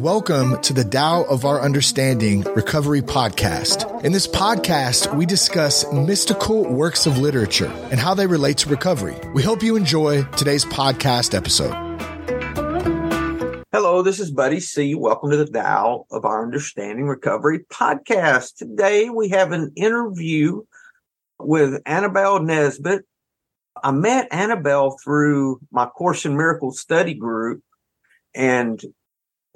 welcome to the Tao of Our Understanding Recovery Podcast. In this podcast, we discuss mystical works of literature and how they relate to recovery. We hope you enjoy today's podcast episode. Hello, this is Buddy C. Welcome to the Tao of Our Understanding Recovery Podcast. Today we have an interview with Annabelle Nesbitt. I met Annabelle through my Course in Miracles study group and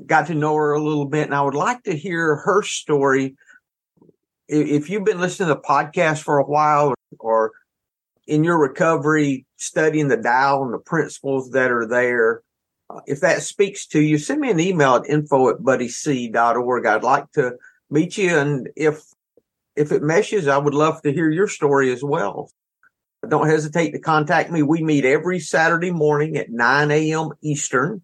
got to know her a little bit. And I would like to hear her story. If you've been listening to the podcast for a while or in your recovery, studying the Tao and the principles that are there, uh, if that speaks to you, send me an email at info at buddyc.org. I'd like to meet you. And if, if it meshes, I would love to hear your story as well. Don't hesitate to contact me. We meet every Saturday morning at 9 a.m. Eastern.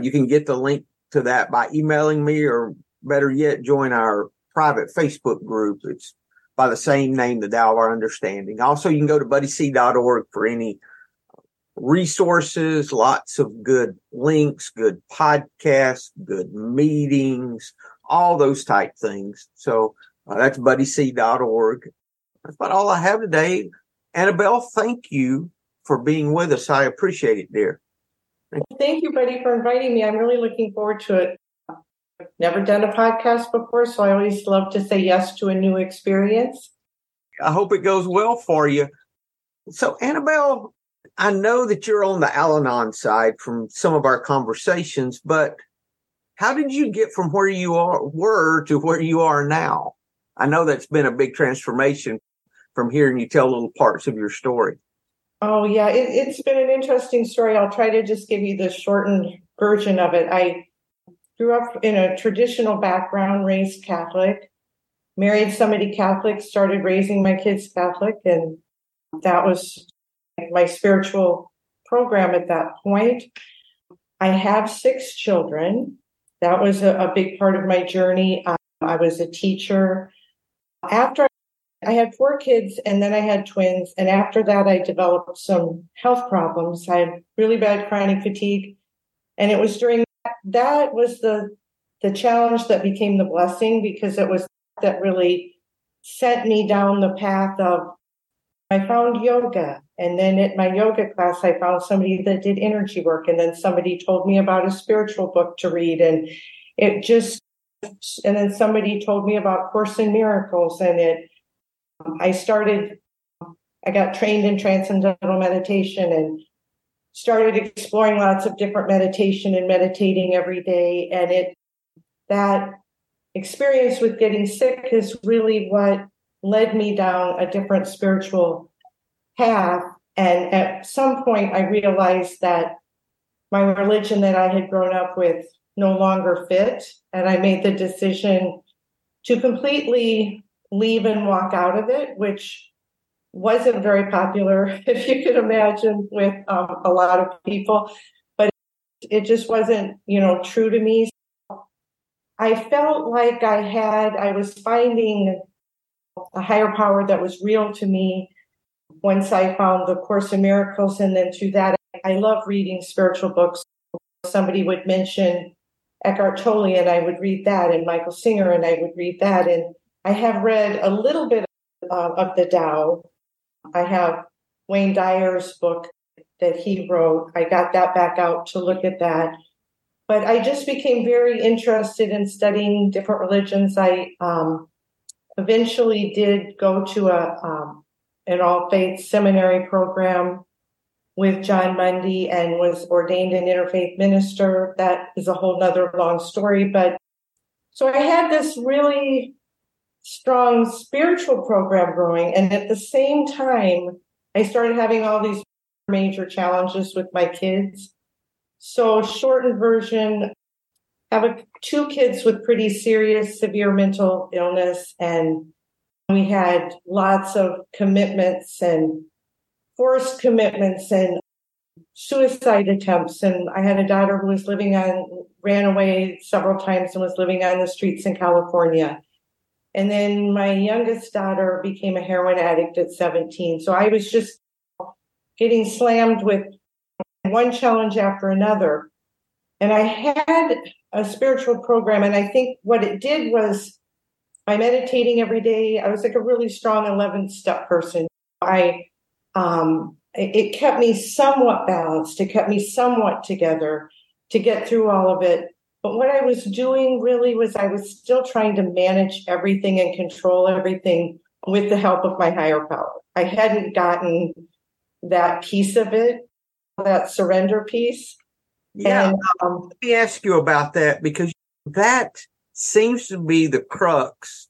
You can get the link to that by emailing me or better yet, join our private Facebook group. It's by the same name, the Tao of Our Understanding. Also, you can go to buddyc.org for any resources, lots of good links, good podcasts, good meetings, all those type things. So uh, that's buddyc.org. That's about all I have today. Annabelle, thank you for being with us. I appreciate it, dear. Thank you, Buddy, for inviting me. I'm really looking forward to it. I've never done a podcast before, so I always love to say yes to a new experience. I hope it goes well for you. So, Annabelle, I know that you're on the Al Anon side from some of our conversations, but how did you get from where you are, were to where you are now? I know that's been a big transformation from hearing you tell little parts of your story. Oh, yeah, it, has been an interesting story. I'll try to just give you the shortened version of it. I grew up in a traditional background, raised Catholic, married somebody Catholic, started raising my kids Catholic, and that was my spiritual program at that point. I have six children. That was a, a big part of my journey. Um, I was a teacher. After I had four kids and then I had twins. And after that, I developed some health problems. I had really bad chronic fatigue. And it was during that, that was the, the challenge that became the blessing because it was that really sent me down the path of I found yoga. And then at my yoga class, I found somebody that did energy work. And then somebody told me about a spiritual book to read. And it just, and then somebody told me about Course in Miracles. And it, I started, I got trained in transcendental meditation and started exploring lots of different meditation and meditating every day. And it, that experience with getting sick is really what led me down a different spiritual path. And at some point, I realized that my religion that I had grown up with no longer fit. And I made the decision to completely leave and walk out of it, which wasn't very popular, if you could imagine, with um, a lot of people. But it just wasn't, you know, true to me. I felt like I had, I was finding a higher power that was real to me once I found the Course in Miracles. And then through that, I love reading spiritual books. Somebody would mention Eckhart Tolle, and I would read that, and Michael Singer, and I would read that. And I have read a little bit uh, of the Tao. I have Wayne Dyer's book that he wrote. I got that back out to look at that. But I just became very interested in studying different religions. I um, eventually did go to a um, an all faith seminary program with Jon Mundy and was ordained an interfaith minister. That is a whole nother long story. But so I had this really strong spiritual program growing. And at the same time, I started having all these major challenges with my kids. So, shortened version, have a, two kids with pretty serious, severe mental illness, and we had lots of commitments and forced commitments and suicide attempts. And I had a daughter who was living on, ran away several times and was living on the streets in California. And then my youngest daughter became a heroin addict at 17. So I was just getting slammed with one challenge after another. And I had a spiritual program, and I think what it did was by meditating every day, I was like a really strong 11 step person. I, um, it kept me somewhat balanced. It kept me somewhat together to get through all of it. But what I was doing really was I was still trying to manage everything and control everything with the help of my higher power. I hadn't gotten that piece of it, that surrender piece. Yeah. And, um, Let me ask you about that because that seems to be the crux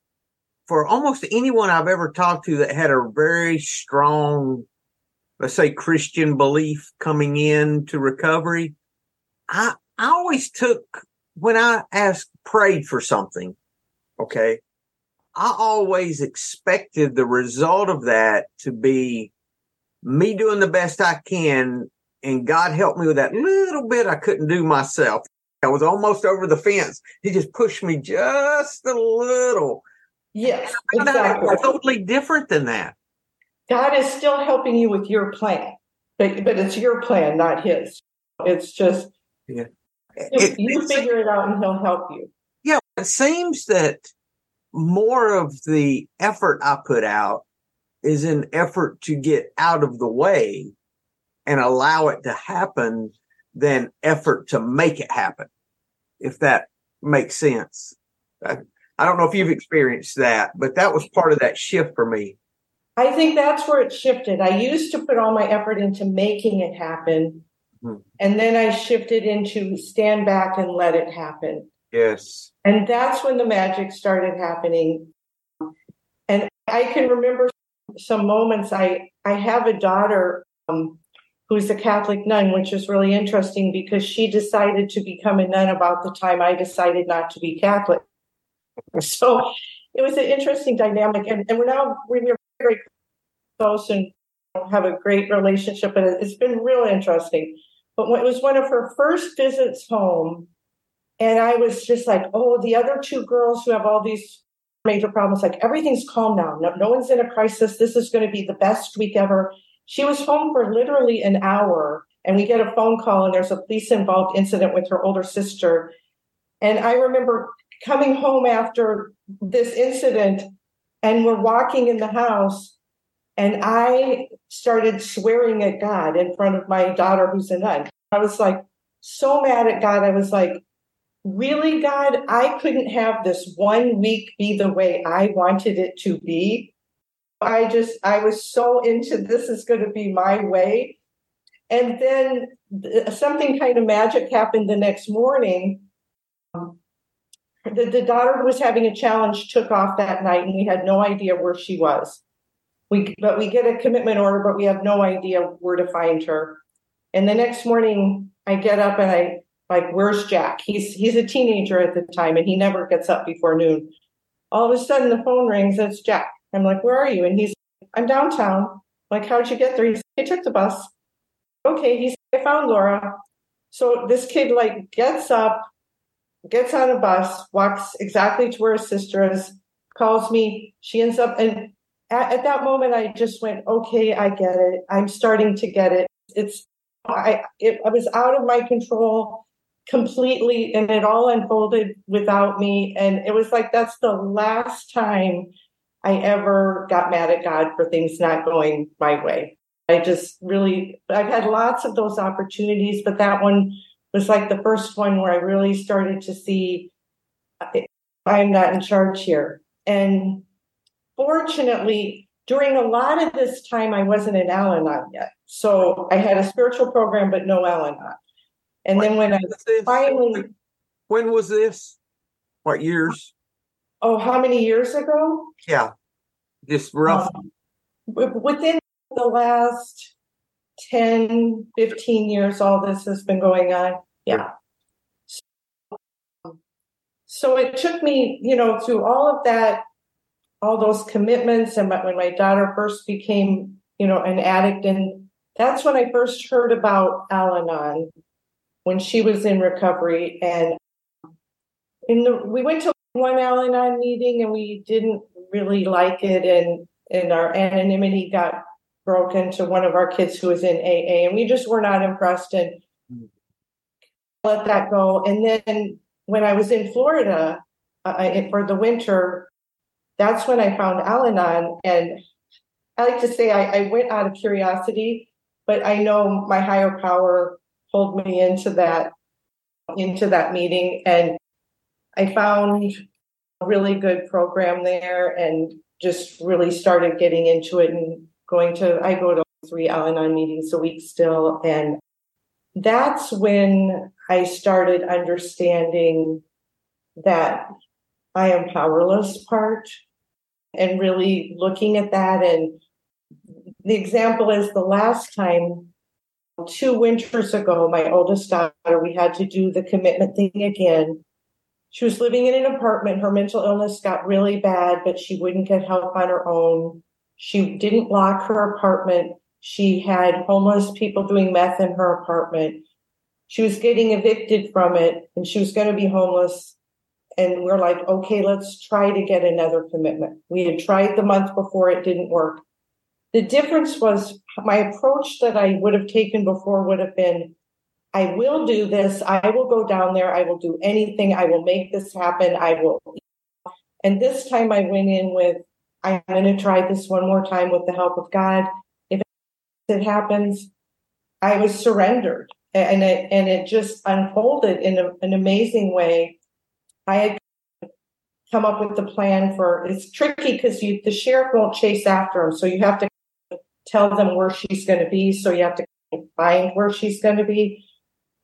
for almost anyone I've ever talked to that had a very strong, let's say, Christian belief coming in to recovery. I, I always took when I asked, prayed for something, okay, I always expected the result of that to be me doing the best I can and God helped me with that little bit I couldn't do myself. I was almost over the fence. He just pushed me just a little. Yes, exactly. Totally different than that. God is still helping you with your plan, but, but it's your plan, not his. It's just yeah. It, you it, figure it out and he'll help you. Yeah, it seems that more of the effort I put out is an effort to get out of the way and allow it to happen than effort to make it happen. If that makes sense. I, I don't know if you've experienced that, but that was part of that shift for me. I think that's where it shifted. I used to put all my effort into making it happen. Mm-hmm. And then I shifted into stand back and let it happen. Yes. And that's when the magic started happening. And I can remember some moments. I, I have a daughter um, who's a Catholic nun, which is really interesting because she decided to become a nun about the time I decided not to be Catholic. So it was an interesting dynamic. And, and we're now we're very close and have a great relationship. And it's been real interesting. But it was one of her first visits home. And I was just like, oh, the other two girls who have all these major problems, like everything's calm now. No, no one's in a crisis. This is going to be the best week ever. She was home for literally an hour, and we get a phone call, and there's a police involved incident with her older sister. And I remember coming home after this incident, and we're walking in the house, and I started swearing at God in front of my daughter, who's a nun. I was like so mad at God. I was like, really, God, I couldn't have this one week be the way I wanted it to be. I just, I was so into this is going to be my way. And then uh, something kind of magic happened the next morning. Um, the, the daughter who was having a challenge took off that night, and we had no idea where she was. We, but we get a commitment order, but we have no idea where to find her. And the next morning, I get up and I like, "Where's Jack?" He's he's a teenager at the time, and he never gets up before noon. All of a sudden, the phone rings. It's Jack. I'm like, where are you? And he's, I'm downtown. like, how'd you get there? He he took the bus. Okay. He's, I found Laura. So this kid like gets up, gets on a bus, walks exactly to where his sister is, calls me. She ends up, and at, at that moment, I just went, okay, I get it. I'm starting to get it. It's, I, it, I was out of my control completely and it all unfolded without me. And it was like, that's the last time I ever got mad at God for things not going my way. I just really, I've had lots of those opportunities, but that one was like the first one where I really started to see I'm not in charge here. And fortunately, during a lot of this time, I wasn't in Al Anon yet. So I had a spiritual program, but no Al Anon. And then when I finally. When was this? What years? Oh, how many years ago? Yeah, just rough. Um, within the last 10, 15 years, all this has been going on. Yeah. So, so it took me, you know, through all of that, all those commitments, and when my daughter first became, you know, an addict, and that's when I first heard about Al Anon when she was in recovery, and in the we went to one Al Anon meeting and we didn't really like it. And and our anonymity got broken to one of our kids who was in AA and we just were not impressed and let that go. And then when I was in Florida uh, for the winter, that's when I found Al Anon. And I like to say I, I went out of curiosity, but I know my higher power pulled me into that into that meeting and I found a really good program there and just really started getting into it and going to I go to three Al Anon meetings a week still and that's when I started understanding that I am powerless part and really looking at that. And the example is the last time, two winters ago, my oldest daughter, we had to do the commitment thing again. She was living in an apartment. Her mental illness got really bad, but she wouldn't get help on her own. She didn't lock her apartment. She had homeless people doing meth in her apartment. She was getting evicted from it and she was going to be homeless. And we're like, okay, let's try to get another commitment. We had tried the month before, it didn't work. The difference was my approach that I would have taken before would have been I will do this. I will go down there. I will do anything. I will make this happen. I will. And this time I went in with, I'm going to try this one more time with the help of God If it happens, I was surrendered and it, and it just unfolded in a, an amazing way. I had come up with the plan for, it's tricky because you, the sheriff won't chase after him. So you have to tell them where she's going to be. So you have to find where she's going to be.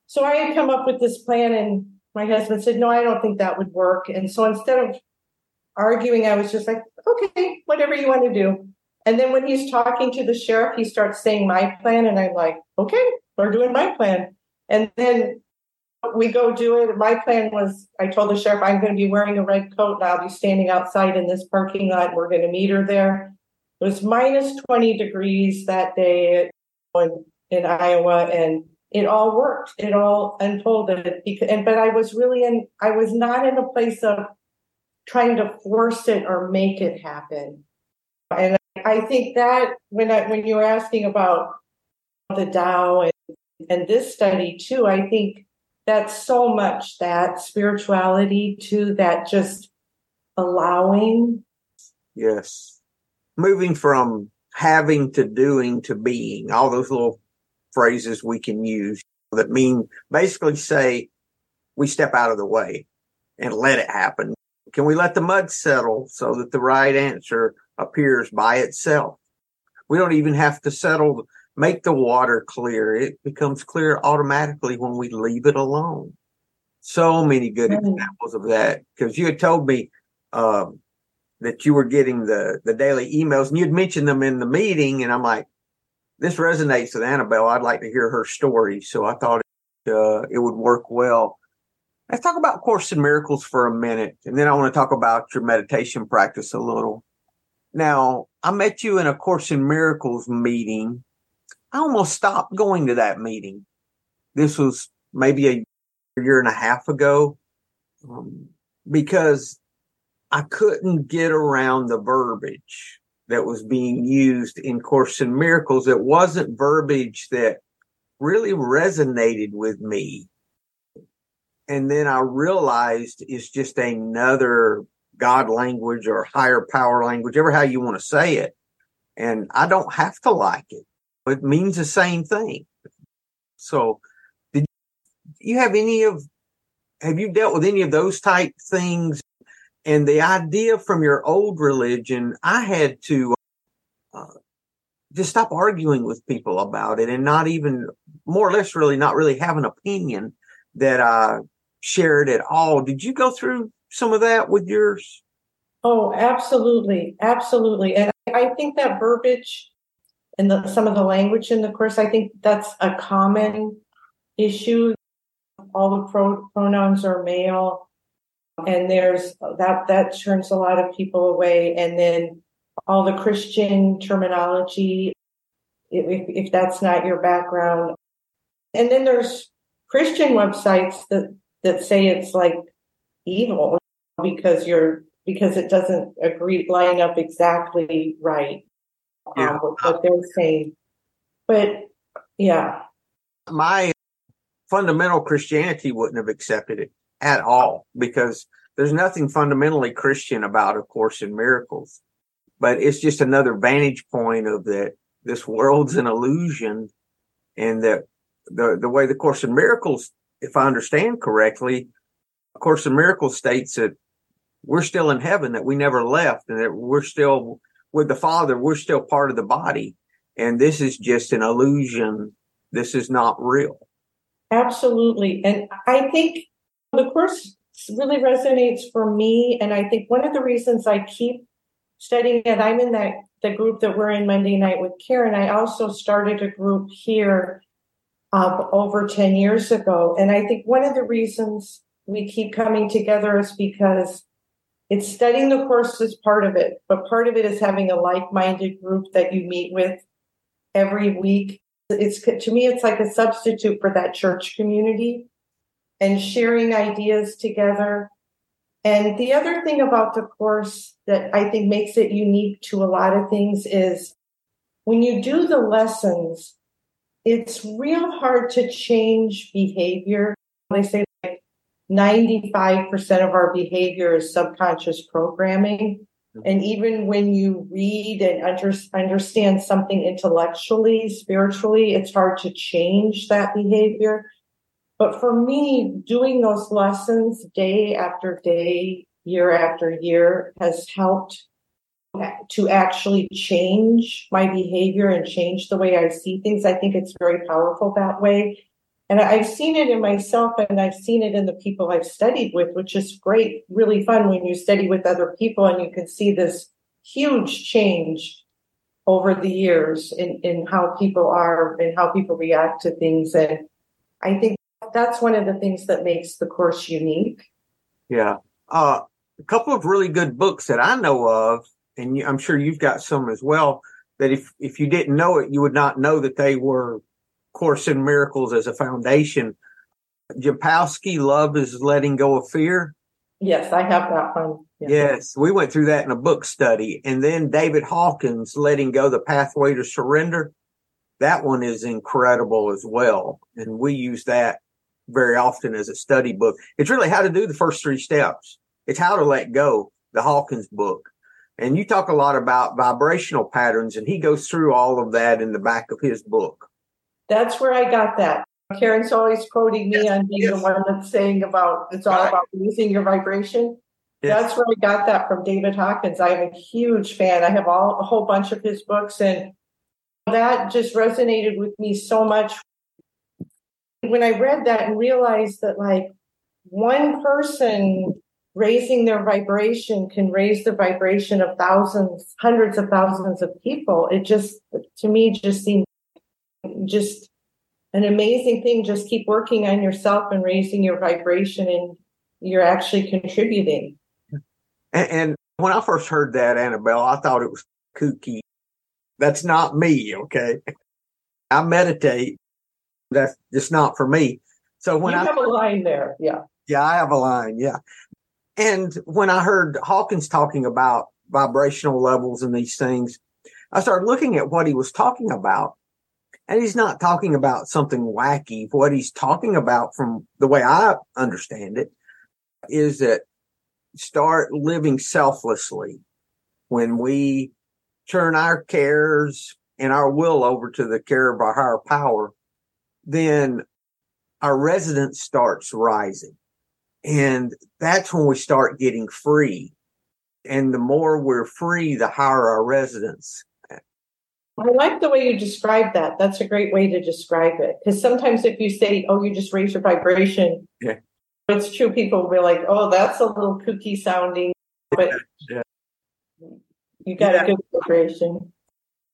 So I had come up with this plan and my husband said, no, I don't think that would work. And so instead of arguing, I was just like, okay, whatever you want to do. And then when he's talking to the sheriff, he starts saying my plan. And I'm like, okay, we're doing my plan. And then we go do it. My plan was I told the sheriff I'm going to be wearing a red coat and I'll be standing outside in this parking lot. We're going to meet her there. It was minus 20 degrees that day in, in Iowa and it all worked. It all unfolded. And, but I was really in, I was not in a place of trying to force it or make it happen. And I think that when I, when you were asking about the Tao and, and this study too, I think that's so much that spirituality to that just allowing. Yes. Moving from having to doing to being, all those little phrases we can use that mean basically say we step out of the way and let it happen. Can we let the mud settle so that the right answer appears by itself. We don't even have to settle, make the water clear. It becomes clear automatically when we leave it alone. So many good examples of that. Because you had told me um, that you were getting the the daily emails, and you'd mentioned them in the meeting, and I'm like, this resonates with Annabelle. I'd like to hear her story. So I thought it, uh, it would work well. Let's talk about Course in Miracles for a minute, and then I want to talk about your meditation practice a little. Now, I met you in a Course in Miracles meeting. I almost stopped going to that meeting. This was maybe a year and a half ago um, because I couldn't get around the verbiage that was being used in Course in Miracles. It wasn't verbiage that really resonated with me. And then I realized it's just another God language or higher power language, ever how you want to say it. And I don't have to like it. It means the same thing. So did you have any of, have you dealt with any of those type things? And the idea from your old religion, I had to uh, just stop arguing with people about it and not even more or less really not really have an opinion that I shared at all. Did you go through some of that with yours? Oh, absolutely. Absolutely. And I think that verbiage and the, some of the language in the course, I think that's a common issue. All the pro- pronouns are male and there's that, that turns a lot of people away. And then all the Christian terminology, if, if that's not your background. And then there's Christian websites that, that say it's like evil because you're because it doesn't agree line up exactly right um, yeah. with what they're saying. But yeah, my fundamental Christianity wouldn't have accepted it at all because there's nothing fundamentally Christian about A Course in Miracles. But it's just another vantage point of that this world's an illusion and that the, the way the Course in Miracles, if I understand correctly, A Course in Miracles states that we're still in heaven, that we never left and that we're still with the Father, we're still part of the body. And this is just an illusion. This is not real. Absolutely. And I think the course really resonates for me. And I think one of the reasons I keep studying it, I'm in that the group that we're in Monday night with Karen. I also started a group here um, over 10 years ago. And I think one of the reasons we keep coming together is because it's studying the course is part of it, but part of it is having a like-minded group that you meet with every week. It's to me, it's like a substitute for that church community and sharing ideas together. And the other thing about the course that I think makes it unique to a lot of things is when you do the lessons, it's real hard to change behavior. They say 95% of our behavior is subconscious programming. Mm-hmm. And even when you read and under, understand something intellectually, spiritually, it's hard to change that behavior. But for me, doing those lessons day after day, year after year has helped to actually change my behavior and change the way I see things. I think it's very powerful that way. And I've seen it in myself and I've seen it in the people I've studied with, which is great, really fun when you study with other people and you can see this huge change over the years in, in how people are and how people react to things. And I think that's one of the things that makes the course unique. Yeah. Uh, a couple of really good books that I know of, and I'm sure you've got some as well, that if, if you didn't know it, you would not know that they were Course in Miracles as a foundation. Jampolsky, Love is Letting Go of Fear. Yes, I have that one. Yes. yes, we went through that in a book study. And then David Hawkins, Letting Go the Pathway to Surrender. That one is incredible as well. And we use that very often as a study book. It's really how to do the first three steps. It's how to let go, the Hawkins book. And you talk a lot about vibrational patterns, and he goes through all of that in the back of his book. That's where I got that. Karen's always quoting me yes, on being yes. the one that's saying about it's all right. about using your vibration. Yes. That's where I got that from David Hawkins. I'm a huge fan. I have all a whole bunch of his books, and that just resonated with me so much. When I read that and realized that, like, one person raising their vibration can raise the vibration of thousands, hundreds of thousands of people, it just, to me, just seemed just an amazing thing. Just keep working on yourself and raising your vibration, and you're actually contributing. And, and when I first heard that, Annabelle, I thought it was kooky. That's not me. Okay. I meditate. That's just not for me. So when you I have a line there, yeah. Yeah, I have a line. Yeah. And when I heard Hawkins talking about vibrational levels and these things, I started looking at what he was talking about. And he's not talking about something wacky. What he's talking about, from the way I understand it, is that start living selflessly when we turn our cares and our will over to the care of our higher power, then our resonance starts rising. And that's when we start getting free. And the more we're free, the higher our resonance. I like the way you describe that. That's a great way to describe it. Because sometimes if you say, oh, you just raise your vibration, yeah. it's true. People will be like, oh, that's a little kooky sounding, but yeah. you got yeah. a good vibration.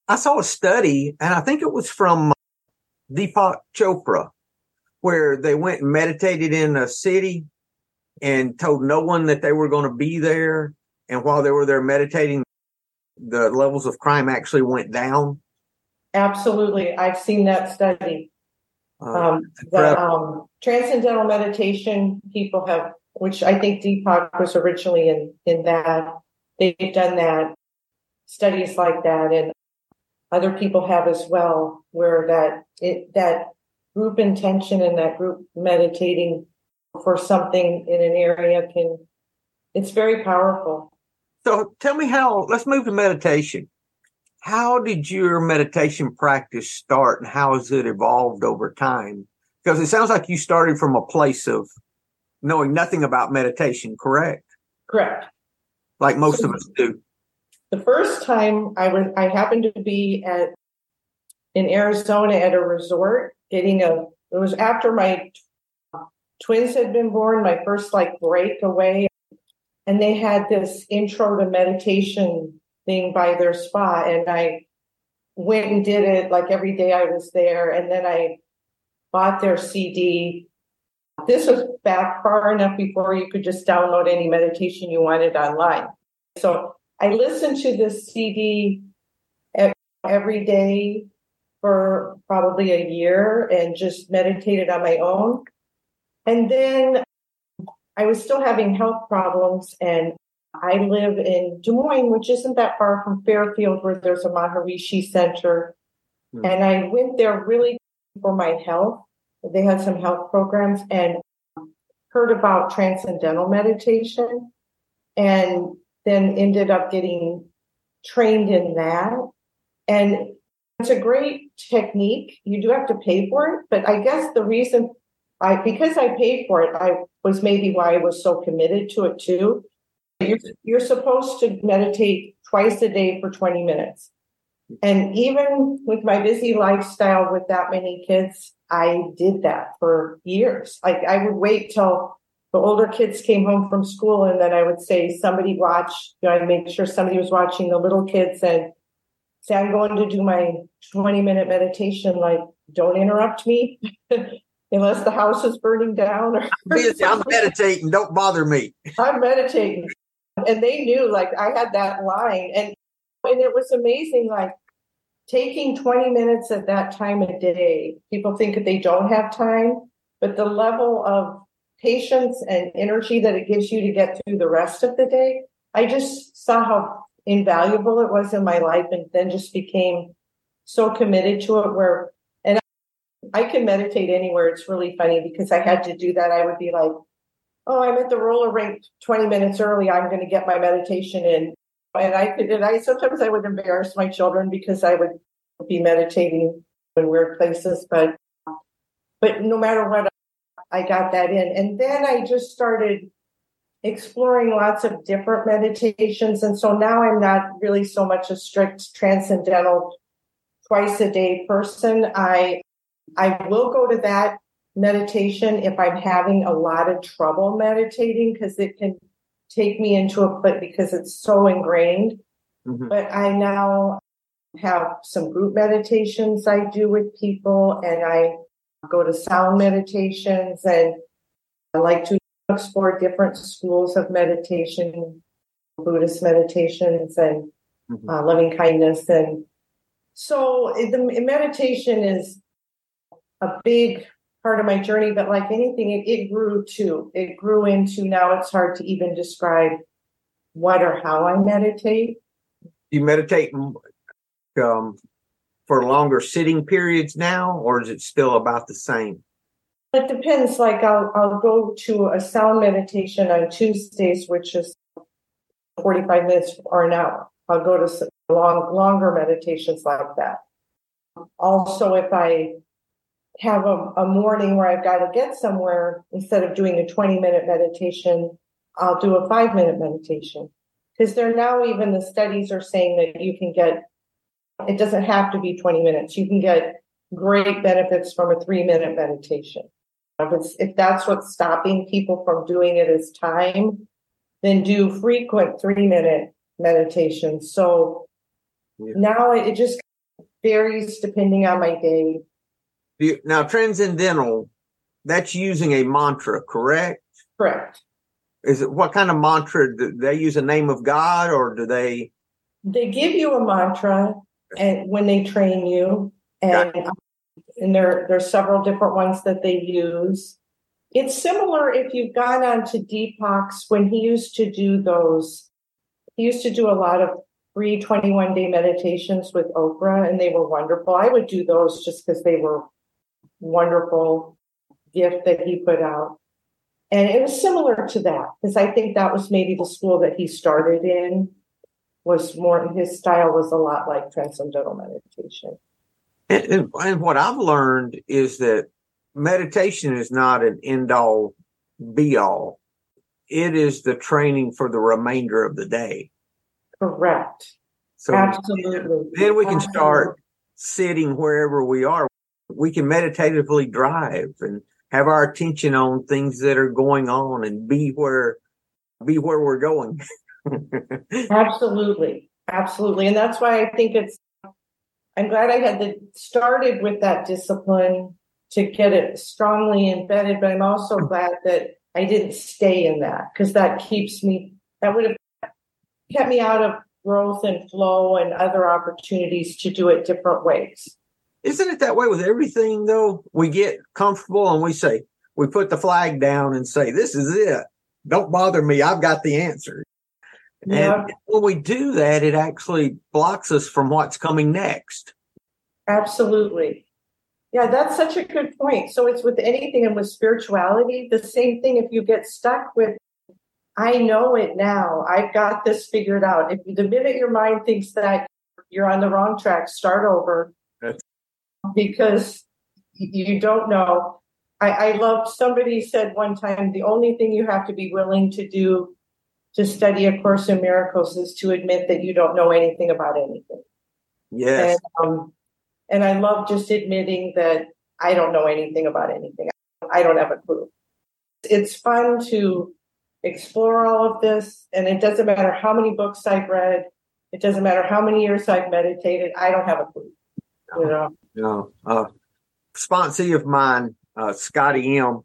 I saw a study, and I think it was from uh, Deepak Chopra, where they went and meditated in a city and told no one that they were going to be there. And while they were there meditating, the levels of crime actually went down? Absolutely. I've seen that study. Uh, um, the um, transcendental meditation people have, which I think Deepak was originally in, in that. They've done that, studies like that, and other people have as well, where that it, that group intention and that group meditating for something in an area can it's very powerful. So tell me how let's move to meditation. How did your meditation practice start and how has it evolved over time? Because it sounds like you started from a place of knowing nothing about meditation, correct? Correct. Like most so, of us do. The first time I was I happened to be at in Arizona at a resort getting a it was after my twins had been born, my first like break away. And they had this intro to meditation thing by their spa. And I went and did it like every day I was there. And then I bought their CD. This was back far enough before you could just download any meditation you wanted online. So I listened to this CD every day for probably a year and just meditated on my own. And then I was still having health problems and I live in Des Moines, which isn't that far from Fairfield, where there's a Maharishi Center. Mm-hmm. And I went there really for my health. They had some health programs and heard about transcendental meditation and then ended up getting trained in that. And it's a great technique. You do have to pay for it, but I guess the reason I because I paid for it, I was maybe why I was so committed to it too. You're, you're supposed to meditate twice a day for 20 minutes. And even with my busy lifestyle with that many kids, I did that for years. Like I would wait till the older kids came home from school and then I would say, somebody watch, you know, I'd make sure somebody was watching the little kids and say, I'm going to do my 20 minute meditation. Like, don't interrupt me unless the house is burning down. Or I'm meditating. Don't bother me. I'm meditating. And they knew like I had that line and and it was amazing like taking 20 minutes at that time of day. People think that they don't have time, but the level of patience and energy that it gives you to get through the rest of the day, I just saw how invaluable it was in my life and then just became so committed to it where I, can meditate anywhere. It's really funny because I had to do that. I would be like, oh, I'm at the roller rink 20 minutes early. I'm going to get my meditation in. And I could, and I sometimes I would embarrass my children because I would be meditating in weird places, but, but no matter what, I got that in. And then I just started exploring lots of different meditations. And so now I'm not really so much a strict transcendental twice a day person. I I will go to that meditation if I'm having a lot of trouble meditating because it can take me into a place because it's so ingrained. Mm-hmm. But I now have some group meditations I do with people and I go to sound meditations and I like to explore different schools of meditation, Buddhist meditations and mm-hmm. uh, loving kindness. And so the meditation is a big part of my journey, but like anything, it, it grew too. It grew into now it's hard to even describe what or how I meditate. You meditate um, for longer sitting periods now, or is it still about the same? It depends. Like I'll I'll go to a sound meditation on Tuesdays, which is forty five minutes or an hour. I'll go to long longer meditations like that. Also, if I have a, a morning where I've got to get somewhere, instead of doing a 20 minute meditation, I'll do a five minute meditation. Because there now even the studies are saying that you can get, it doesn't have to be 20 minutes. You can get great benefits from a three minute meditation. If, it's, if that's what's stopping people from doing it is time, then do frequent three minute meditations. So yeah. now it just varies depending on my day now, transcendental, that's using a mantra, correct? Correct. Is it what kind of mantra? Do they use a name of God or do they? They give you a mantra and when they train you, and um, and there there's several different ones that they use. It's similar if you've gone on to Deepak's when he used to do those. He used to do a lot of free 21 day meditations with Oprah, and they were wonderful. I would do those just because they were wonderful gift that he put out. And it was similar to that because I think that was maybe the school that he started in was more his style was a lot like transcendental meditation. And, and, what I've learned is that meditation is not an end all be all. It is the training for the remainder of the day. Correct. So Absolutely. then we can start sitting wherever we are. We can meditatively drive and have our attention on things that are going on and be where be where we're going. Absolutely. Absolutely. And that's why I think it's I'm glad I had the started with that discipline to get it strongly embedded, but I'm also mm. glad that I didn't stay in that because that keeps me that would have kept me out of growth and flow and other opportunities to do it different ways. Isn't it that way with everything though? We get comfortable and we say, we put the flag down and say, this is it. Don't bother me. I've got the answer. Yeah. And when we do that, it actually blocks us from what's coming next. Absolutely. Yeah, that's such a good point. So it's with anything and with spirituality, the same thing. If you get stuck with, I know it now, I've got this figured out. If the minute your mind thinks that you're on the wrong track, start over that's- because you don't know. I, I love somebody said one time the only thing you have to be willing to do to study a course in miracles is to admit that you don't know anything about anything. Yes. And, um, and I love just admitting that I don't know anything about anything. I don't have a clue. It's fun to explore all of this, and it doesn't matter how many books I've read. It doesn't matter how many years I've meditated. I don't have a clue. You know. No. Uh, sponsee of mine, uh, Scotty M.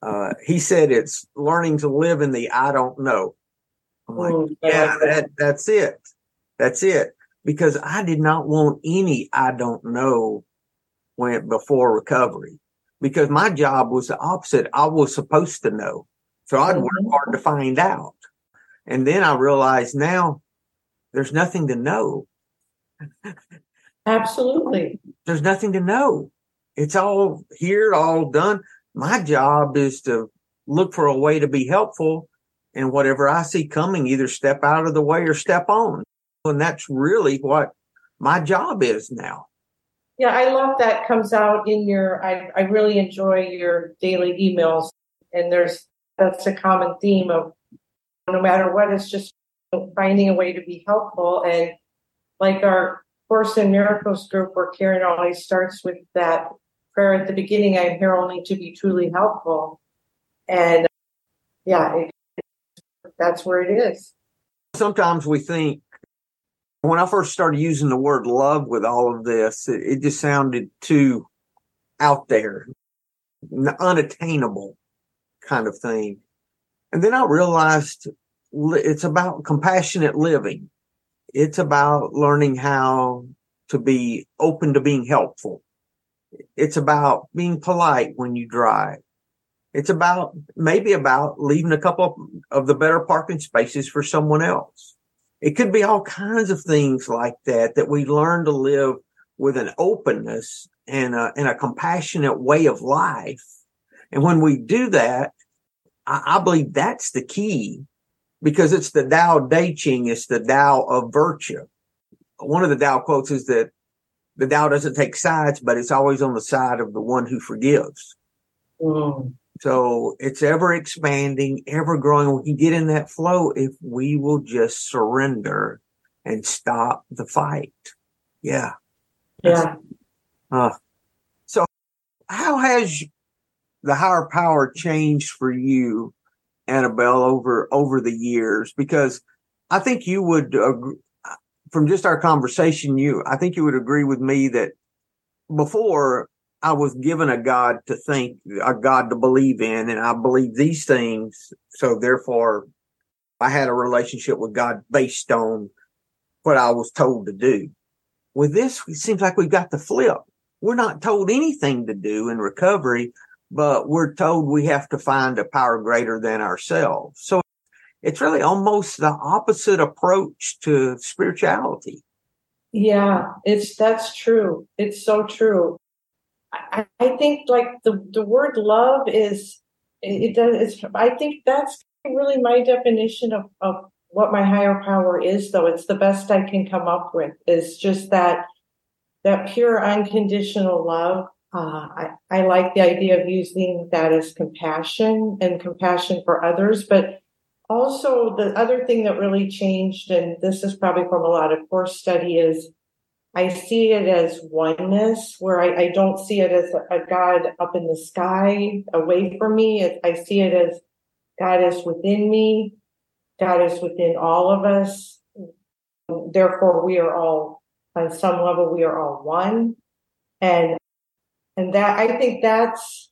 Uh, he said it's learning to live in the I don't know. I'm like, mm, yeah, that, that's it. That's it because I did not want any I don't know when before recovery because my job was the opposite. I was supposed to know. So I'd work mm-hmm. hard to find out. And then I realized now there's nothing to know. Absolutely. There's nothing to know. It's all here, all done. My job is to look for a way to be helpful and whatever I see coming, either step out of the way or step on. And that's really what my job is now. Yeah, I love that comes out in your I, I really enjoy your daily emails and there's that's a common theme of no matter what, it's just finding a way to be helpful. And like our Course in Miracles group where Karen always starts with that prayer at the beginning, I'm here only to be truly helpful. And yeah, it, that's where it is. Sometimes we think when I first started using the word love with all of this, it, it just sounded too out there, unattainable kind of thing. And then I realized it's about compassionate living. It's about learning how to be open to being helpful. It's about being polite when you drive. It's about maybe about leaving a couple of the better parking spaces for someone else. It could be all kinds of things like that that we learn to live with an openness and a, and a compassionate way of life. And when we do that, I, I believe that's the key because it's the Tao Te Ching. It's the Tao of virtue. One of the Tao quotes is that the Tao doesn't take sides, but it's always on the side of the one who forgives. Mm. So it's ever expanding, ever growing. We can get in that flow if we will just surrender and stop the fight. Yeah. Yeah. Uh, so how has the higher power changed for you, Annabelle, over, over the years? Because I think you would, agree, from just our conversation, you, I think you would agree with me that before I was given a God to think, a God to believe in, and I believe these things. So therefore, I had a relationship with God based on what I was told to do. With this, it seems like we've got the flip. We're not told anything to do in recovery, but we're told we have to find a power greater than ourselves. So it's really almost the opposite approach to spirituality. Yeah, it's that's true. It's so true. I, I think like the, the word love is it does I think that's really my definition of, of what my higher power is though. It's the best I can come up with is just that that pure unconditional love. Uh, I, I like the idea of using that as compassion and compassion for others, but also the other thing that really changed, and this is probably from a lot of course study, is I see it as oneness, where I, I don't see it as a, a, God up in the sky away from me. I see it as God is within me, God is within all of us. Therefore, we are all, on some level, we are all one. And and that I think that's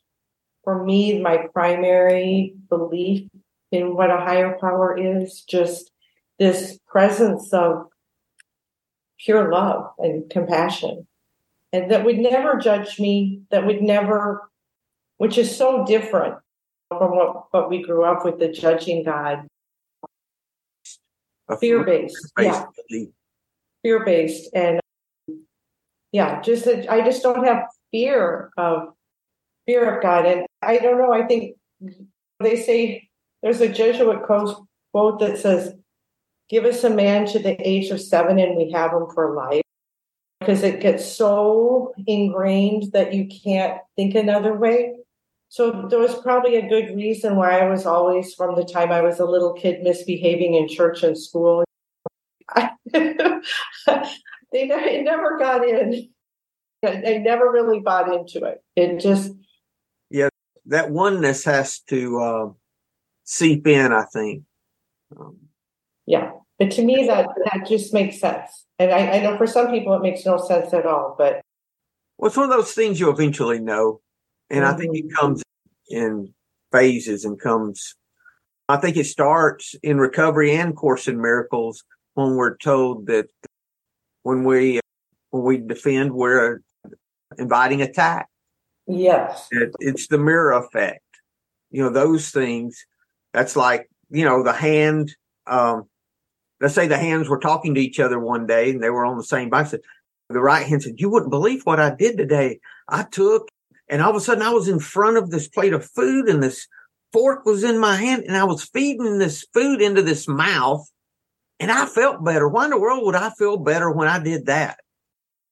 for me my primary belief in what a higher power is. Just this presence of pure love and compassion. And that would never judge me, that would never, which is so different from what, what we grew up with, the judging God. Fear based. Yeah. Fear based. And yeah, just that I just don't have fear of fear of God. And I don't know, I think they say there's a Jesuit quote that says, give us a man to the age of seven and we have him for life because it gets so ingrained that you can't think another way. So there was probably a good reason why I was always, from the time I was a little kid, misbehaving in church and school. they never, it never got in. I never really bought into it. It just yeah, that oneness has to uh, seep in. I think. Um, yeah, but to me, that that just makes sense. And I, I know for some people it makes no sense at all. But well, it's one of those things you eventually know, and mm-hmm. I think it mm-hmm. comes in phases and comes. I think it starts in recovery and Course in Miracles when we're told that when we when we defend, we're inviting attack. Yes, it, it's the mirror effect. You know those things. That's like you know the hand. Um, let's say the hands were talking to each other one day and they were on the same bike. Said, the right hand said, you wouldn't believe what I did today. I took and all of a sudden I was in front of this plate of food and this fork was in my hand and I was feeding this food into this mouth and I felt better. Why in the world would I feel better when I did that?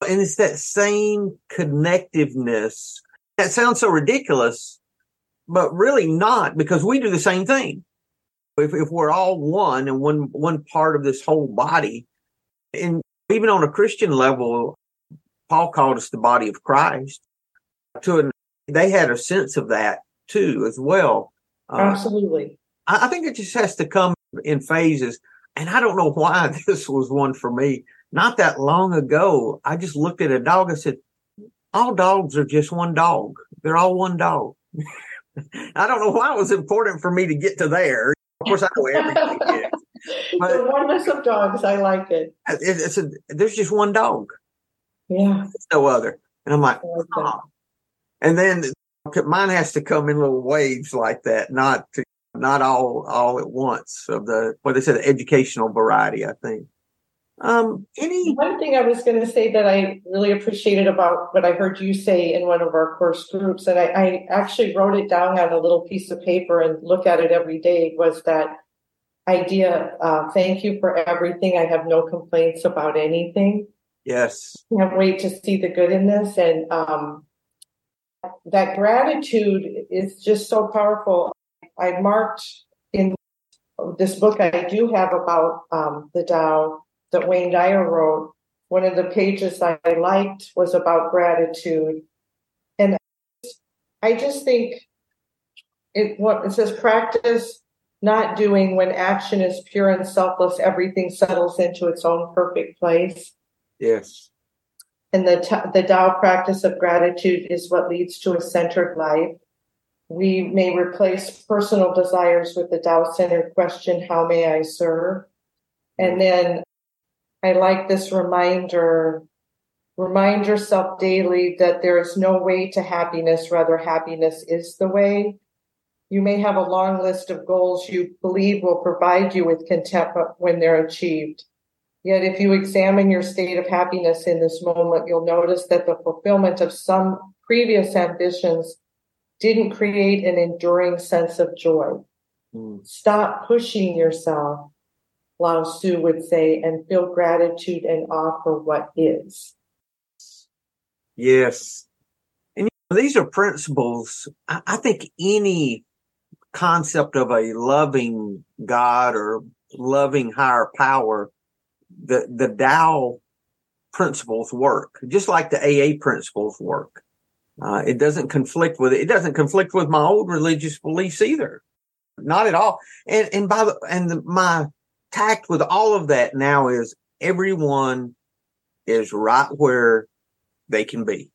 And it's that same connectiveness. That sounds so ridiculous, but really not because we do the same thing if, if we're all one and one one part of this whole body, and even on a Christian level, Paul called us the body of Christ. To an, they had a sense of that too as well. Uh, Absolutely. Uh, I, I think it just has to come in phases, and I don't know why this was one for me. Not that long ago, I just looked at a dog. I said, "All dogs are just one dog. They're all one dog." I don't know why it was important for me to get to there. Of course, I know everything But the oneness of dogs, I like it. It's a, there's just one dog. Yeah. There's no other. And I'm like, like oh. and then mine has to come in little waves like that, not to, not all all at once of the what they said the educational variety. I think. Um, any one thing I was going to say that I really appreciated about what I heard you say in one of our course groups, and I, I actually wrote it down on a little piece of paper and look at it every day, was that idea. Uh, thank you for everything. I have no complaints about anything. Yes, can't wait to see the good in this, and um, that gratitude is just so powerful. I marked in this book I do have about um, the Tao that Wayne Dyer wrote, one of the pages I liked was about gratitude. And I just think it what it says practice not doing when action is pure and selfless, everything settles into its own perfect place. Yes. And the the Tao practice of gratitude is what leads to a centered life. We may replace personal desires with the Tao centered question, How may I serve? And then I like this reminder. Remind yourself daily that there is no way to happiness, rather, happiness is the way. You may have a long list of goals you believe will provide you with contentment when they're achieved. Yet, if you examine your state of happiness in this moment, you'll notice that the fulfillment of some previous ambitions didn't create an enduring sense of joy. Mm. Stop pushing yourself, Lao Tzu would say, and feel gratitude and awe for what is. Yes. And these are principles. I, I think any concept of a loving God or loving higher power, the, the Tao principles work, just like the AA principles work. Uh, it doesn't conflict with it. It doesn't conflict with my old religious beliefs either. Not at all. And, and by the, and the, my tact with all of that now is everyone is right where they can be.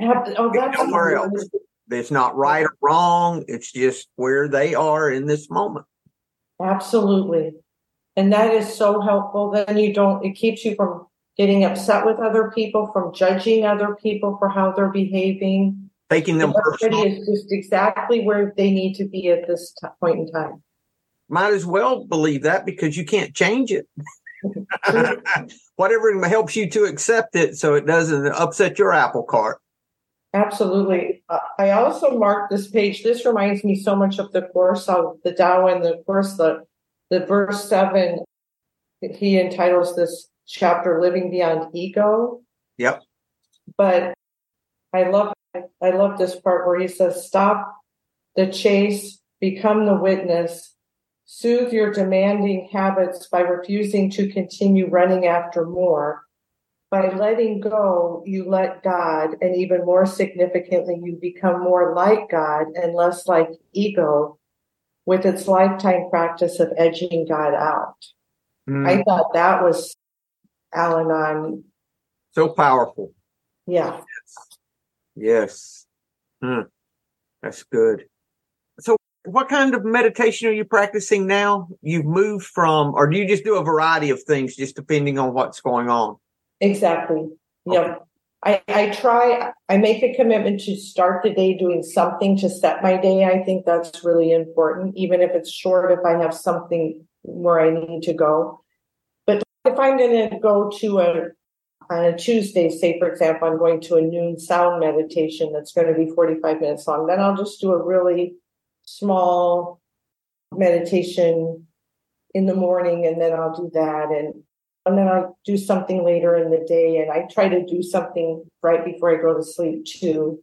Oh, that's nowhere else. It's not right or wrong. It's just where they are in this moment. Absolutely. And that is so helpful. Then you don't, it keeps you from getting upset with other people, from judging other people for how they're behaving. Taking them Everybody is just exactly where they need to be at this t- point in time. Might as well believe that because you can't change it. Whatever helps you to accept it so it doesn't upset your apple cart. Absolutely. Uh, I also marked this page. This reminds me so much of the course of the Tao and the course, the, the verse seven, he entitles this chapter living beyond ego. Yep. But I love I love this part where he says, stop the chase, become the witness, soothe your demanding habits by refusing to continue running after more. By letting go, you let God, and even more significantly, you become more like God and less like ego with its lifetime practice of edging God out. Mm. I thought that was Al Anon. So powerful. Yeah. Yes. Hmm. That's good. What kind of meditation are you practicing now? You've moved from, or do you just do a variety of things just depending on what's going on? Exactly. Okay. Yep. I, I try, I make a commitment to start the day doing something to set my day. I think that's really important, even if it's short, if I have something where I need to go But if I'm going to go to a on a Tuesday, say for example, I'm going to a noon sound meditation that's going to be 45 minutes long, then I'll just do a really small meditation in the morning and then I'll do that and and then I'll do something later in the day and I try to do something right before I go to sleep too.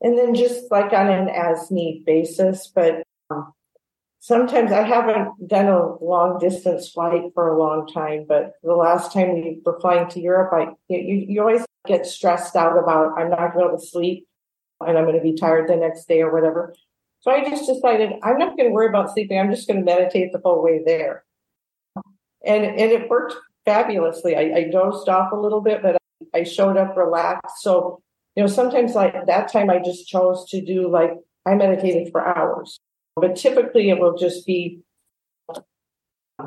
And then just like on an as need basis, but um, sometimes I haven't done a long distance flight for a long time, but the last time we were flying to Europe, I you, you always get stressed out about I'm not going to to sleep and I'm going to be tired the next day or whatever. So I just decided I'm not going to worry about sleeping. I'm just going to meditate the whole way there, and and it worked fabulously. I, I dozed off a little bit, but I showed up relaxed. So you know, sometimes like that time I just chose to do like I meditated for hours but typically it will just be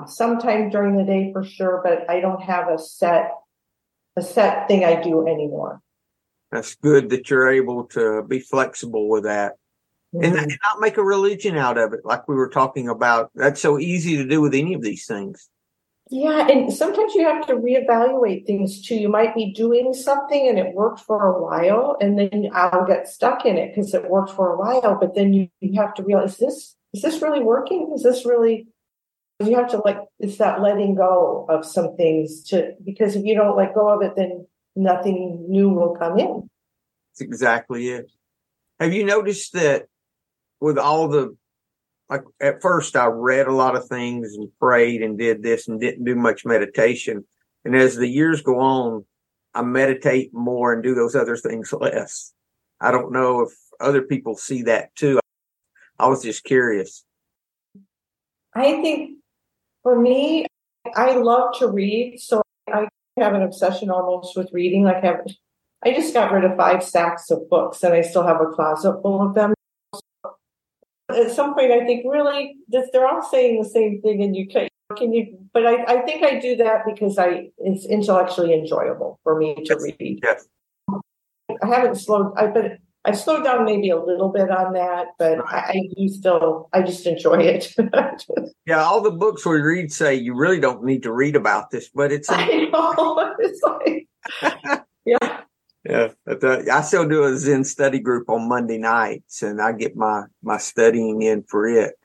sometime during the day for sure, but I don't have a set a set thing I do anymore. That's good that you're able to be flexible with that. Mm-hmm. And, not make a religion out of it, like we were talking about. That's so easy to do with any of these things. Yeah, and sometimes you have to reevaluate things too. You might be doing something and it worked for a while, and then I'll get stuck in it because it worked for a while. But then you, you have to realize is this is this really working? Is this really? You have to like it's that letting go of some things to because if you don't let go of it, then nothing new will come in. That's exactly it. Have you noticed that with all the like at first I read a lot of things and prayed and did this and didn't do much meditation. And as the years go on, I meditate more and do those other things less. I don't know if other people see that too. I was just curious. I think for me, I love to read. So I have an obsession almost with reading. Like I have, I just got rid of five stacks of books and I still have a closet full of them at some point, I think really they're all saying the same thing, and you can can you? But I, I think I do that because I it's intellectually enjoyable for me to yes. read. Yes. I haven't slowed. I but I've slowed down maybe a little bit on that, but right. I, I do still. I just enjoy it. yeah, all the books we read say you really don't need to read about this, but it's. I know. It's like, yeah. Yeah, I still do a Zen study group on Monday nights, and I get my my studying in for it.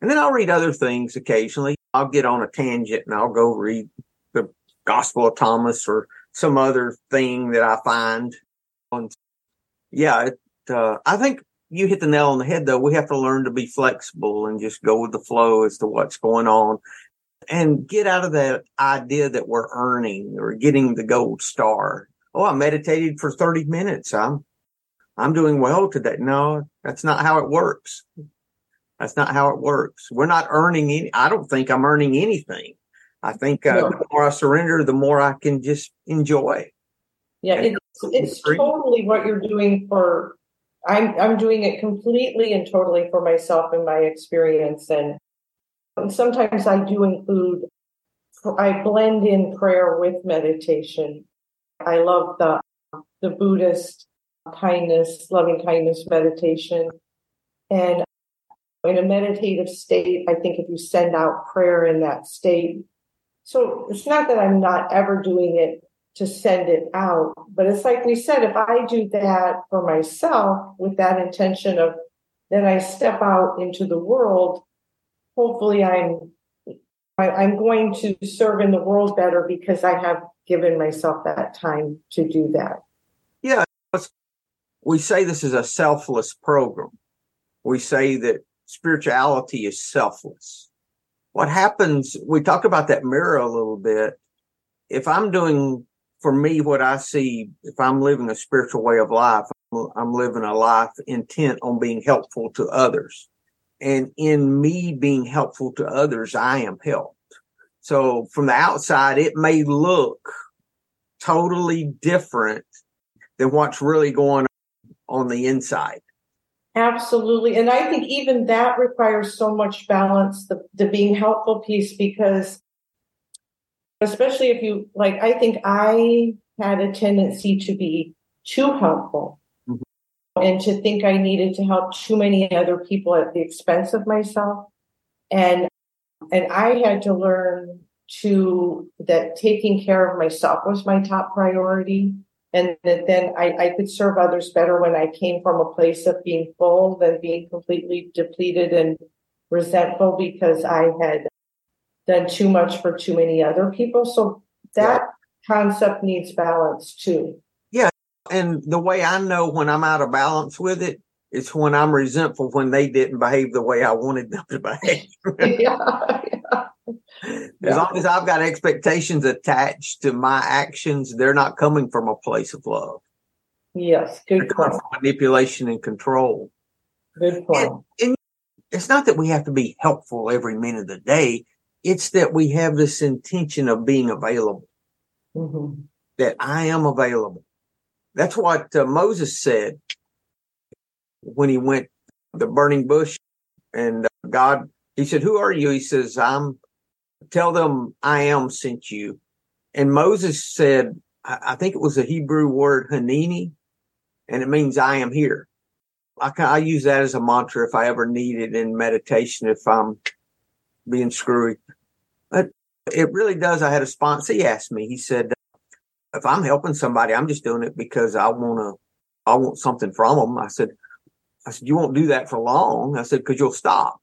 And then I'll read other things occasionally. I'll get on a tangent and I'll go read the Gospel of Thomas or some other thing that I find. On, yeah, it, uh, I think you hit the nail on the head though. We have to learn to be flexible and just go with the flow as to what's going on and get out of that idea that we're earning or getting the gold star. Oh, I meditated for 30 minutes. I'm, I'm doing well today. No, that's not how it works. That's not how it works. We're not earning any. I don't think I'm earning anything. I think uh, no. the more I surrender, the more I can just enjoy. Yeah, it's, it's totally what you're doing for I'm I'm doing it completely and totally for myself and my experience and, and sometimes I do include I blend in prayer with meditation. I love the the Buddhist kindness, loving kindness meditation. And in a meditative state, I think if you send out prayer in that state, so it's not that I'm not ever doing it to send it out. But it's like we said, if I do that for myself with that intention of then I step out into the world, hopefully I'm I, am going to serve in the world better because I have given myself that time to do that. Yeah, we say this is a selfless program. We say that spirituality is selfless. What happens? We talk about that mirror a little bit. If I'm doing for me, what I see, if I'm living a spiritual way of life, I'm living a life intent on being helpful to others. And in me being helpful to others, I am helped. So from the outside, it may look totally different than what's really going on on the inside. Absolutely. And I think even that requires so much balance, the, the being helpful piece, because especially if you like i think i had a tendency to be too helpful. And to think i needed to help too many other people at the expense of myself and and i had to learn to that taking care of myself was my top priority and that then I, I could serve others better when i came from a place of being full than being completely depleted and resentful because i had done too much for too many other people. So that yeah. concept needs balance too. And the way I know when I'm out of balance with it, it's when I'm resentful when they didn't behave the way I wanted them to behave. yeah, yeah. As long as I've got expectations attached to my actions, they're not coming from a place of love. Yes, good point. Manipulation and control. Good point. And, and it's not that we have to be helpful every minute of the day. It's that we have this intention of being available, mm-hmm. that I am available. That's what uh, Moses said when he went the burning bush and uh, God, he said, who are you? He says, I'm, tell them I am sent you. And Moses said, I, I think it was a Hebrew word, Hineni, and it means I am here. I, I use that as a mantra if I ever need it in meditation, if I'm being screwy. But it really does. I had a sponsor. He asked me, he said, if I'm helping somebody, I'm just doing it because I want to, I want something from them. I said, I said, you won't do that for long. I said, cause you'll stop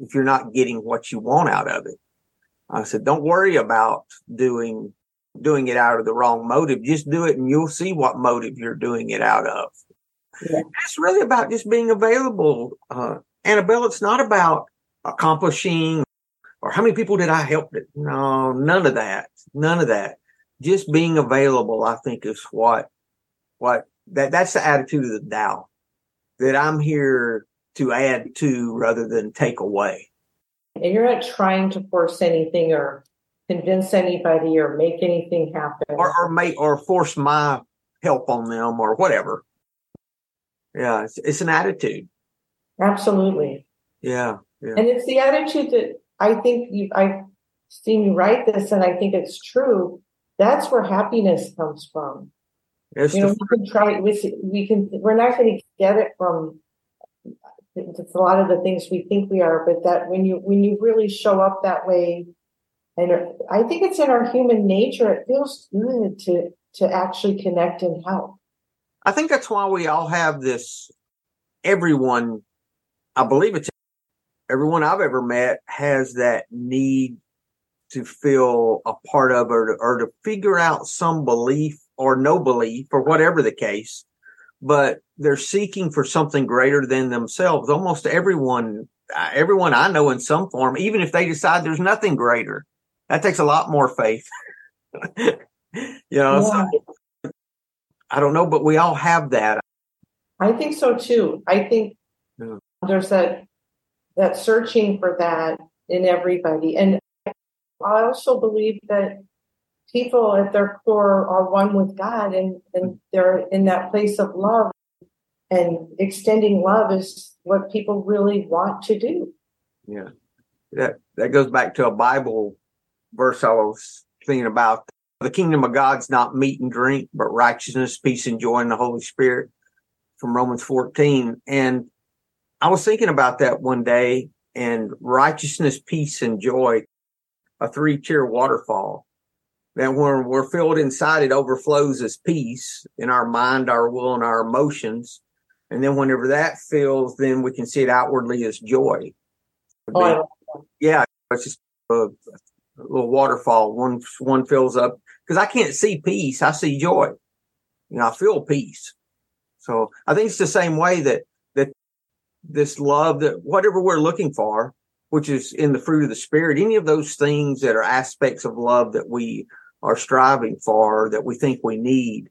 if you're not getting what you want out of it. I said, don't worry about doing, doing it out of the wrong motive. Just do it and you'll see what motive you're doing it out of. Yeah. It's really about just being available. Uh, Annabelle, it's not about accomplishing or how many people did I help? It No, none of that. None of that. Just being available, I think is what, what that, that's the attitude of the Tao that I'm here to add to rather than take away. And you're not trying to force anything or convince anybody or make anything happen or, or make, or force my help on them or whatever. Yeah. It's, it's an attitude. Absolutely. Yeah, yeah. And it's the attitude that I think you, I've seen you write this, and I think it's true. That's where happiness comes from. It's you know, we can try. We, we can. We're not going to get it from. It's a lot of the things we think we are, but that when you when you really show up that way, and I think it's in our human nature. It feels good to to actually connect and help. I think that's why we all have this. Everyone, I believe it's everyone I've ever met has that need to feel a part of or to, or to figure out some belief or no belief or whatever the case, but they're seeking for something greater than themselves. Almost everyone, everyone I know in some form, even if they decide there's nothing greater, that takes a lot more faith. you know, yeah. so, I don't know, but we all have that. I think so too. I think yeah. there's that that searching for that in everybody. And I also believe that people at their core are one with God and, and they're in that place of love. And extending love is what people really want to do. Yeah. That that goes back to a Bible verse I was thinking about. The kingdom of God's not meat and drink, but righteousness, peace, and joy in the Holy Spirit from Romans 14. And I was thinking about that one day and righteousness, peace, and joy, a three tier waterfall. And when we're filled inside, it overflows as peace in our mind, our will, and our emotions. And then whenever that fills, then we can see it outwardly as joy. Oh, yeah, it's just a, a, little waterfall. One one fills up because I can't see peace. I see joy. You know, I feel peace. So I think it's the same way that that this love that whatever we're looking for, which is in the fruit of the spirit, any of those things that are aspects of love that we are striving for, that we think we need,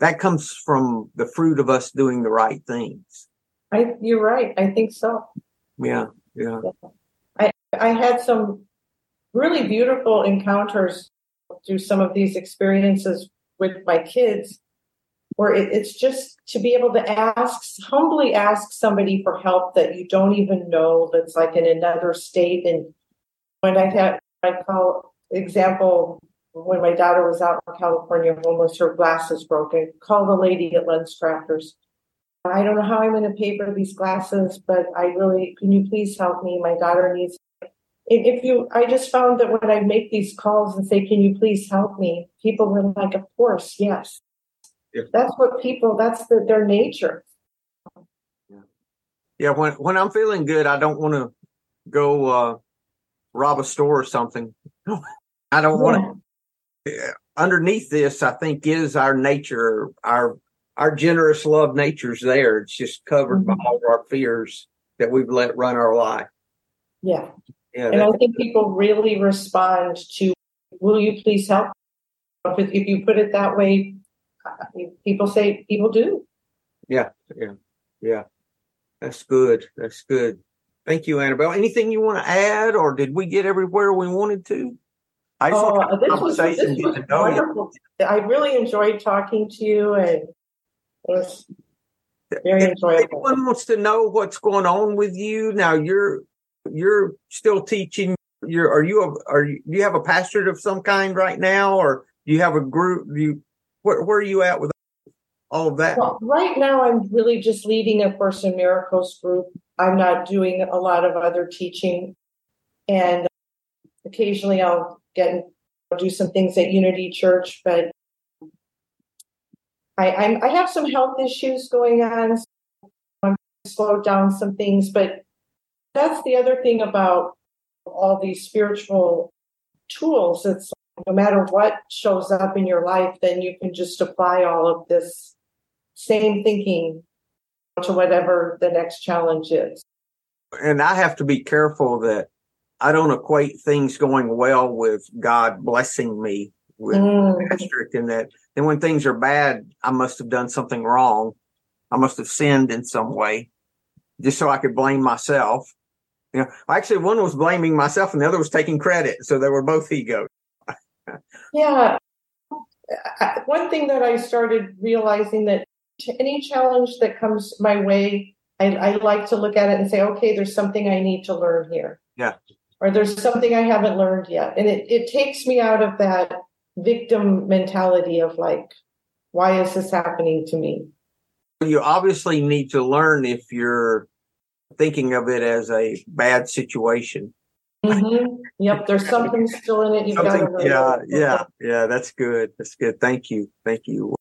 that comes from the fruit of us doing the right things. I, you're right. I think so. Yeah, yeah. I I had some really beautiful encounters through some of these experiences with my kids where it, it's just to be able to ask, humbly ask somebody for help that you don't even know that's like in another state. And when I had, I call example, when my daughter was out in California homeless, her glasses broken, call the lady at LensCrafters I don't know how I'm going to pay for these glasses, but I really, can you please help me? My daughter needs. If you, I just found that when I make these calls and say, can you please help me? People were like, of course, yes. Yeah. That's what people. That's the, their nature. Yeah. yeah. When when I'm feeling good, I don't want to go uh, rob a store or something. I don't want to. Underneath this, I think is our nature, our our generous love nature's there. It's just covered mm-hmm. by all of our fears that we've let run our life. Yeah. Yeah, and I think people really respond to, will you please help? If, if you put it that way, people say people do. Yeah, yeah, yeah. That's good. That's good. Thank you, Annabelle. Anything you want to add, or did we get everywhere we wanted to? I just oh, this was, this was wonderful. You. I really enjoyed talking to you, and it was very if enjoyable. Anyone wants to know what's going on with you now? You're you're still teaching. You're are you a, are you do you have a pastorate of some kind right now, or do you have a group? Do you where, where are you at with all of that? Well, right now, I'm really just leading a Course in Miracles group. I'm not doing a lot of other teaching, and occasionally I'll get do some things at Unity Church, but I, I'm, I have some health issues going on. So I'm slowed down some things, but that's the other thing about all these spiritual tools. It's no matter what shows up in your life, then you can just apply all of this same thinking to whatever the next challenge is. And I have to be careful that I don't equate things going well with God blessing me with mm. asterisk in that. And when things are bad, I must have done something wrong. I must have sinned in some way just so I could blame myself. You know, actually one was blaming myself and the other was taking credit. So they were both egos yeah. One thing that I started realizing that any challenge that comes my way, I, I like to look at it and say, okay, there's something I need to learn here. Yeah. Or there's something I haven't learned yet. And it, it takes me out of that victim mentality of like, why is this happening to me? You obviously need to learn if you're thinking of it as a bad situation. Mm-hmm. Yep, there's something still in it. You've got to yeah, yeah, yeah. That's good. That's good. Thank you. Thank you.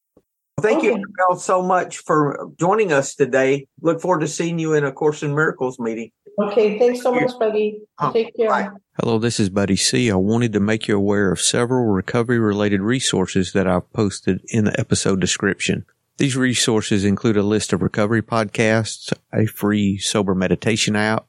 Thank okay. you, Annabelle, so much for joining us today. Look forward to seeing you in a Course in Miracles meeting. Okay, thanks so much, buddy. Oh, Take care. Bye. Hello, this is Buddy C. I wanted to make you aware of several recovery related resources that I've posted in the episode description. These resources include a list of recovery podcasts, a free sober meditation app,